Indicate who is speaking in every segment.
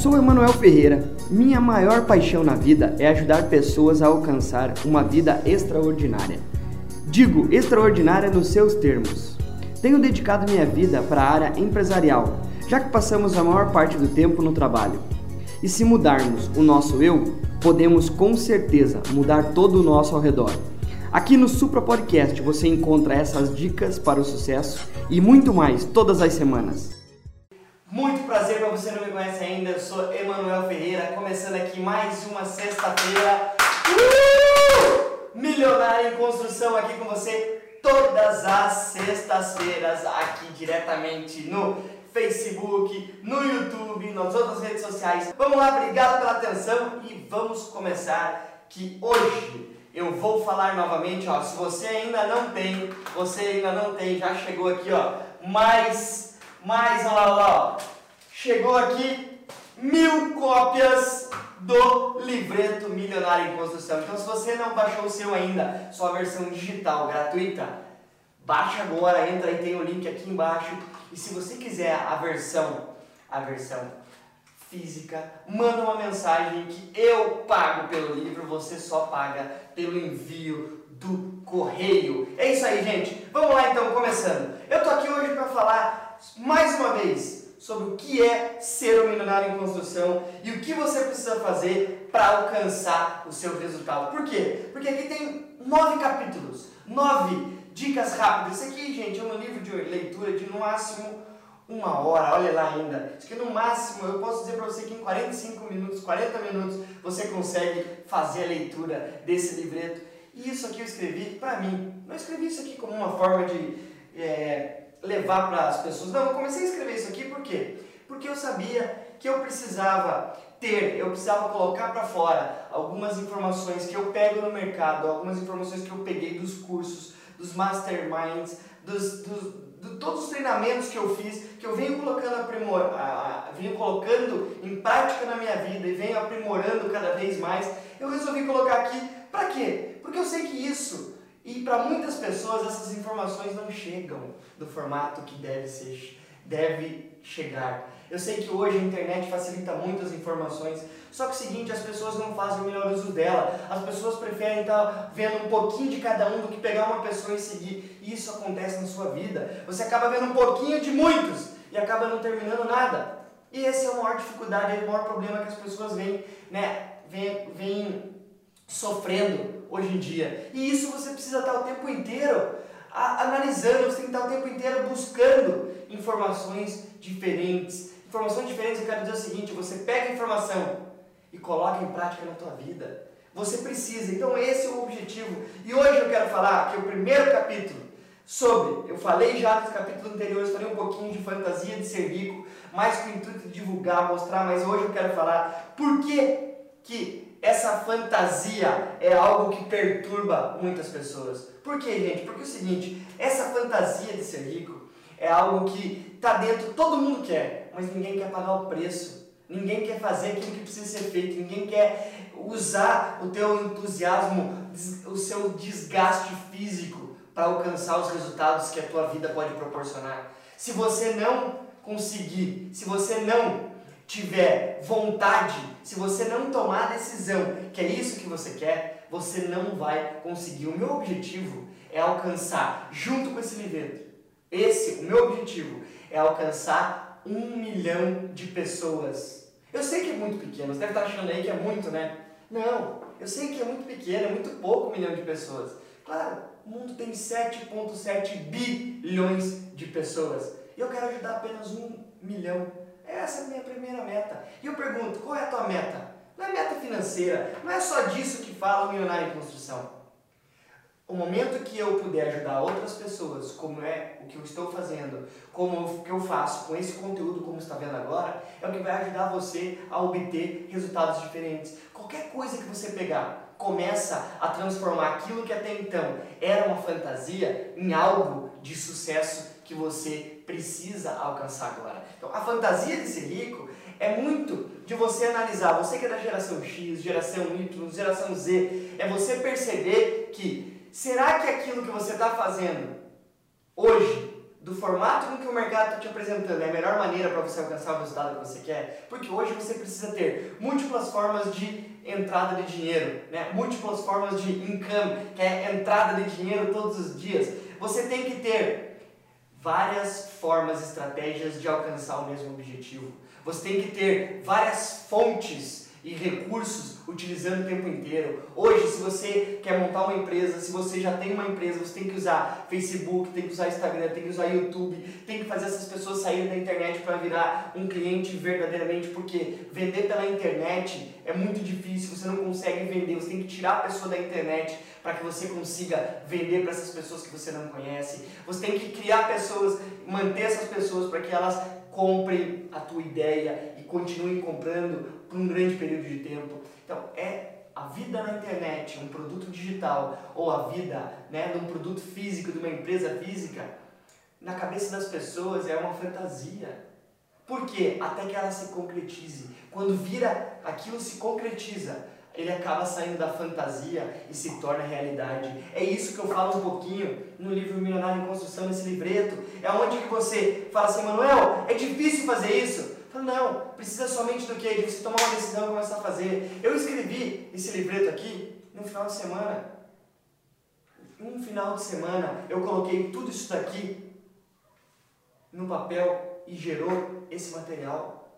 Speaker 1: Sou Emanuel Ferreira. Minha maior paixão na vida é ajudar pessoas a alcançar uma vida extraordinária. Digo extraordinária nos seus termos. Tenho dedicado minha vida para a área empresarial, já que passamos a maior parte do tempo no trabalho. E se mudarmos o nosso eu, podemos com certeza mudar todo o nosso ao redor. Aqui no Supra Podcast você encontra essas dicas para o sucesso e muito mais todas as semanas. Muito prazer para você não me conhece ainda, eu sou Emanuel Ferreira, começando aqui mais uma sexta-feira. Uh! Milionário em construção aqui com você todas as sextas-feiras aqui diretamente no Facebook, no YouTube, nas outras redes sociais. Vamos lá, obrigado pela atenção e vamos começar que hoje eu vou falar novamente, ó, se você ainda não tem, você ainda não tem, já chegou aqui, ó, mais mais, olha lá, lá, chegou aqui mil cópias do livreto Milionário em Construção. Então, se você não baixou o seu ainda, sua versão digital gratuita, baixa agora, entra aí, tem o link aqui embaixo. E se você quiser a versão, a versão física, manda uma mensagem que eu pago pelo livro, você só paga pelo envio do correio. É isso aí, gente. Vamos lá então, começando. Eu tô aqui hoje para falar mais uma vez sobre o que é ser um milionário em construção e o que você precisa fazer para alcançar o seu resultado. Por quê? Porque aqui tem nove capítulos, nove dicas rápidas. Isso aqui, gente, é um livro de leitura de no máximo uma hora, olha lá ainda. Isso aqui no máximo, eu posso dizer para você que em 45 minutos, 40 minutos, você consegue fazer a leitura desse livreto. E isso aqui eu escrevi para mim. Não escrevi isso aqui como uma forma de é, levar para as pessoas. Não, eu comecei a escrever isso aqui por quê? Porque eu sabia que eu precisava ter, eu precisava colocar para fora algumas informações que eu pego no mercado, algumas informações que eu peguei dos cursos, dos masterminds, dos, dos de todos os treinamentos que eu fiz, que eu venho colocando aprimor, venho colocando em prática na minha vida e venho aprimorando cada vez mais, eu resolvi colocar aqui para quê? Porque eu sei que isso e para muitas pessoas essas informações não chegam do formato que deve, ser, deve chegar. Eu sei que hoje a internet facilita muito as informações, só que é o seguinte, as pessoas não fazem o melhor uso dela. As pessoas preferem estar vendo um pouquinho de cada um do que pegar uma pessoa e seguir. E isso acontece na sua vida. Você acaba vendo um pouquinho de muitos e acaba não terminando nada. E essa é a maior dificuldade, é o maior problema que as pessoas vêm, né, vêm, vêm sofrendo hoje em dia. E isso você precisa estar o tempo inteiro analisando, você tem que estar o tempo inteiro buscando informações diferentes. Informações diferentes, eu quero dizer o seguinte, você pega a informação e coloca em prática na tua vida. Você precisa, então esse é o objetivo. E hoje eu quero falar que o primeiro capítulo sobre, eu falei já nos capítulos anteriores, falei um pouquinho de fantasia de ser rico, mais com o intuito de divulgar, mostrar, mas hoje eu quero falar por que, que essa fantasia é algo que perturba muitas pessoas. Por quê, gente? Porque é o seguinte, essa fantasia de ser rico é algo que está dentro, todo mundo quer, mas ninguém quer pagar o preço. Ninguém quer fazer aquilo que precisa ser feito, ninguém quer usar o teu entusiasmo, o seu desgaste físico para alcançar os resultados que a tua vida pode proporcionar. Se você não conseguir, se você não tiver vontade, se você não tomar a decisão que é isso que você quer, você não vai conseguir. O meu objetivo é alcançar, junto com esse livreto, esse, o meu objetivo é alcançar um milhão de pessoas. Eu sei que é muito pequeno, você deve estar achando aí que é muito, né? Não, eu sei que é muito pequeno, é muito pouco um milhão de pessoas. Claro, o mundo tem 7,7 bilhões de pessoas. E eu quero ajudar apenas um milhão essa é a minha primeira meta. E eu pergunto, qual é a tua meta? Não é meta financeira, não é só disso que fala o Milionário em Construção. O momento que eu puder ajudar outras pessoas, como é o que eu estou fazendo, como o que eu faço com esse conteúdo, como está vendo agora, é o que vai ajudar você a obter resultados diferentes. Qualquer coisa que você pegar, começa a transformar aquilo que até então era uma fantasia em algo de sucesso que você precisa alcançar agora. Então, a fantasia de ser rico é muito de você analisar, você que é da geração X, geração Y, geração Z, é você perceber que será que aquilo que você está fazendo hoje, do formato com que o mercado está te apresentando é a melhor maneira para você alcançar o resultado que você quer? Porque hoje você precisa ter múltiplas formas de entrada de dinheiro, né? múltiplas formas de income, que é entrada de dinheiro todos os dias. Você tem que ter várias formas, estratégias de alcançar o mesmo objetivo. Você tem que ter várias fontes e recursos utilizando o tempo inteiro. Hoje, se você quer montar uma empresa, se você já tem uma empresa, você tem que usar Facebook, tem que usar Instagram, tem que usar YouTube, tem que fazer essas pessoas saírem da internet para virar um cliente verdadeiramente, porque vender pela internet é muito difícil, você não consegue vender, você tem que tirar a pessoa da internet para que você consiga vender para essas pessoas que você não conhece. Você tem que criar pessoas, manter essas pessoas para que elas comprem a tua ideia e continuem comprando por um grande período de tempo. Então, é a vida na internet, um produto digital, ou a vida né, de um produto físico, de uma empresa física, na cabeça das pessoas é uma fantasia. Por quê? Até que ela se concretize. Quando vira, aquilo se concretiza, ele acaba saindo da fantasia e se torna realidade. É isso que eu falo um pouquinho no livro Milionário em Construção, nesse livreto. É onde que você fala assim, Manuel, é difícil fazer isso. Fala, não, precisa somente do que? De você tomar uma decisão e começar a fazer. Eu escrevi esse livreto aqui no final de semana. Um final de semana eu coloquei tudo isso daqui no papel e gerou esse material.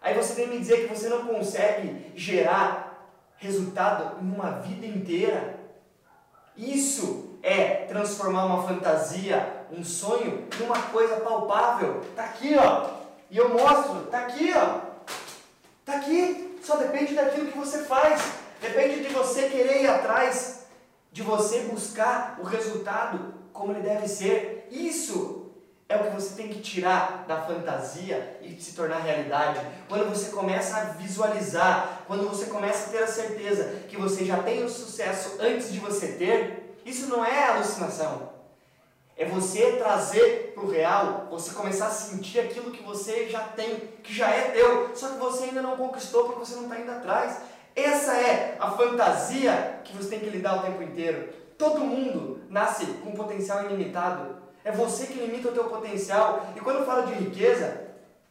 Speaker 1: Aí você vem me dizer que você não consegue gerar resultado em uma vida inteira. Isso é transformar uma fantasia, um sonho, numa coisa palpável. Tá aqui, ó. E eu mostro, tá aqui, ó. Tá aqui. Só depende daquilo que você faz. Depende de você querer ir atrás, de você buscar o resultado como ele deve ser. Isso é o que você tem que tirar da fantasia e se tornar realidade. Quando você começa a visualizar, quando você começa a ter a certeza que você já tem o sucesso antes de você ter, isso não é alucinação. É você trazer para o real, você começar a sentir aquilo que você já tem, que já é teu, só que você ainda não conquistou porque você não está indo atrás. Essa é a fantasia que você tem que lidar o tempo inteiro. Todo mundo nasce com potencial ilimitado. É você que limita o teu potencial. E quando eu falo de riqueza,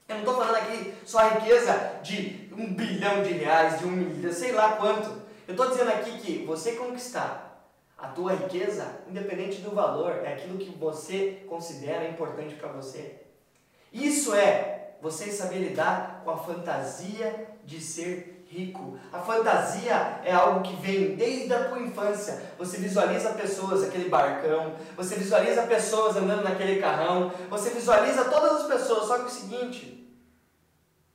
Speaker 1: eu não estou falando aqui só a riqueza de um bilhão de reais, de um milhão, sei lá quanto. Eu estou dizendo aqui que você conquistar a tua riqueza, independente do valor, é aquilo que você considera importante para você. Isso é você saber lidar com a fantasia de ser rico. A fantasia é algo que vem desde a tua infância. Você visualiza pessoas, aquele barcão, você visualiza pessoas andando naquele carrão, você visualiza todas as pessoas, só que o seguinte,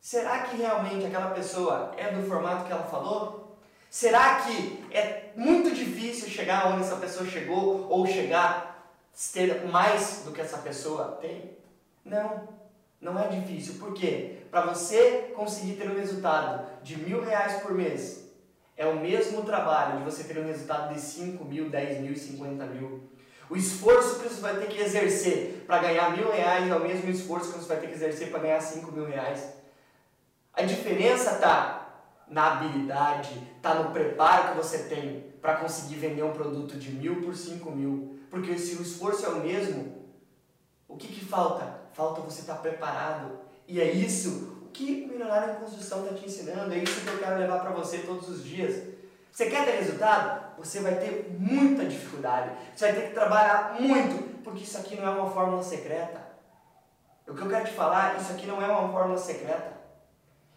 Speaker 1: será que realmente aquela pessoa é do formato que ela falou? Será que é muito difícil chegar onde essa pessoa chegou ou chegar ter mais do que essa pessoa tem? Não, não é difícil. Por quê? Para você conseguir ter um resultado de mil reais por mês, é o mesmo trabalho de você ter um resultado de 5 mil, 10 mil, 50 mil. O esforço que você vai ter que exercer para ganhar mil reais é o mesmo esforço que você vai ter que exercer para ganhar 5 mil reais. A diferença está na habilidade, está no preparo que você tem para conseguir vender um produto de mil por cinco mil. Porque se o esforço é o mesmo, o que, que falta? Falta você estar tá preparado. E é isso o que o Milionário em Construção está te ensinando, é isso que eu quero levar para você todos os dias. Você quer ter resultado? Você vai ter muita dificuldade. Você vai ter que trabalhar muito, porque isso aqui não é uma fórmula secreta. O que eu quero te falar, isso aqui não é uma fórmula secreta.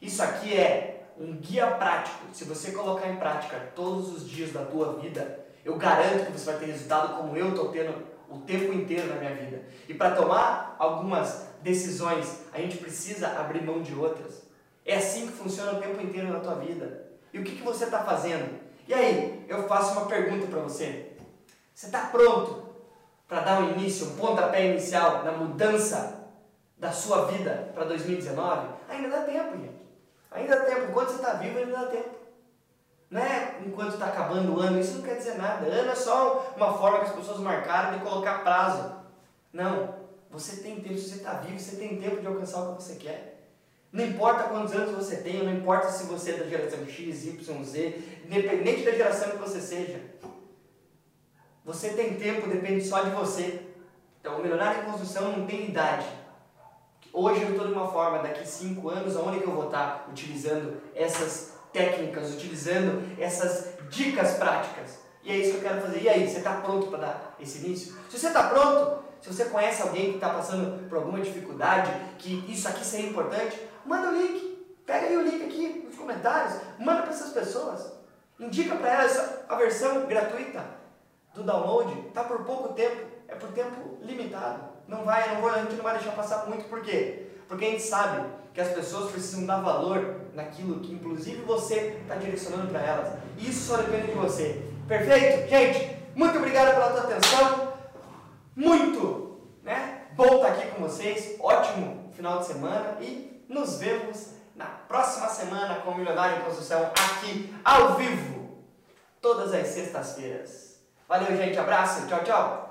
Speaker 1: Isso aqui é um guia prático. Se você colocar em prática todos os dias da tua vida, eu garanto que você vai ter resultado como eu estou tendo o tempo inteiro na minha vida. E para tomar algumas decisões, a gente precisa abrir mão de outras. É assim que funciona o tempo inteiro na tua vida. E o que, que você está fazendo? E aí, eu faço uma pergunta para você. Você está pronto para dar um início, um pontapé inicial na mudança da sua vida para 2019? Ainda dá tempo, gente. Ainda dá tempo, enquanto você está vivo, ainda dá tempo. Não é enquanto está acabando o ano, isso não quer dizer nada. Ano é só uma forma que as pessoas marcaram de colocar prazo. Não, você tem tempo, se você está vivo, você tem tempo de alcançar o que você quer. Não importa quantos anos você tem, não importa se você é da geração X, Y, Z, independente da geração que você seja. Você tem tempo, depende só de você. Então, o milionário em construção não tem idade. Hoje eu estou de uma forma, daqui cinco anos, aonde que eu vou estar utilizando essas técnicas, utilizando essas dicas práticas? E é isso que eu quero fazer. E aí, você está pronto para dar esse início? Se você está pronto, se você conhece alguém que está passando por alguma dificuldade, que isso aqui seria importante, manda o link. Pega aí o link aqui nos comentários, manda para essas pessoas. Indica para elas a versão gratuita do download. Está por pouco tempo, é por tempo limitado. Não vai, não vou, a gente não vai deixar passar muito, por quê? Porque a gente sabe que as pessoas precisam dar valor naquilo que inclusive você está direcionando para elas. Isso só depende de você. Perfeito? Gente, muito obrigado pela tua atenção. Muito né? bom estar aqui com vocês. Ótimo final de semana e nos vemos na próxima semana com o Milionário em Construção aqui ao vivo, todas as sextas-feiras. Valeu, gente. Abraço. Tchau, tchau.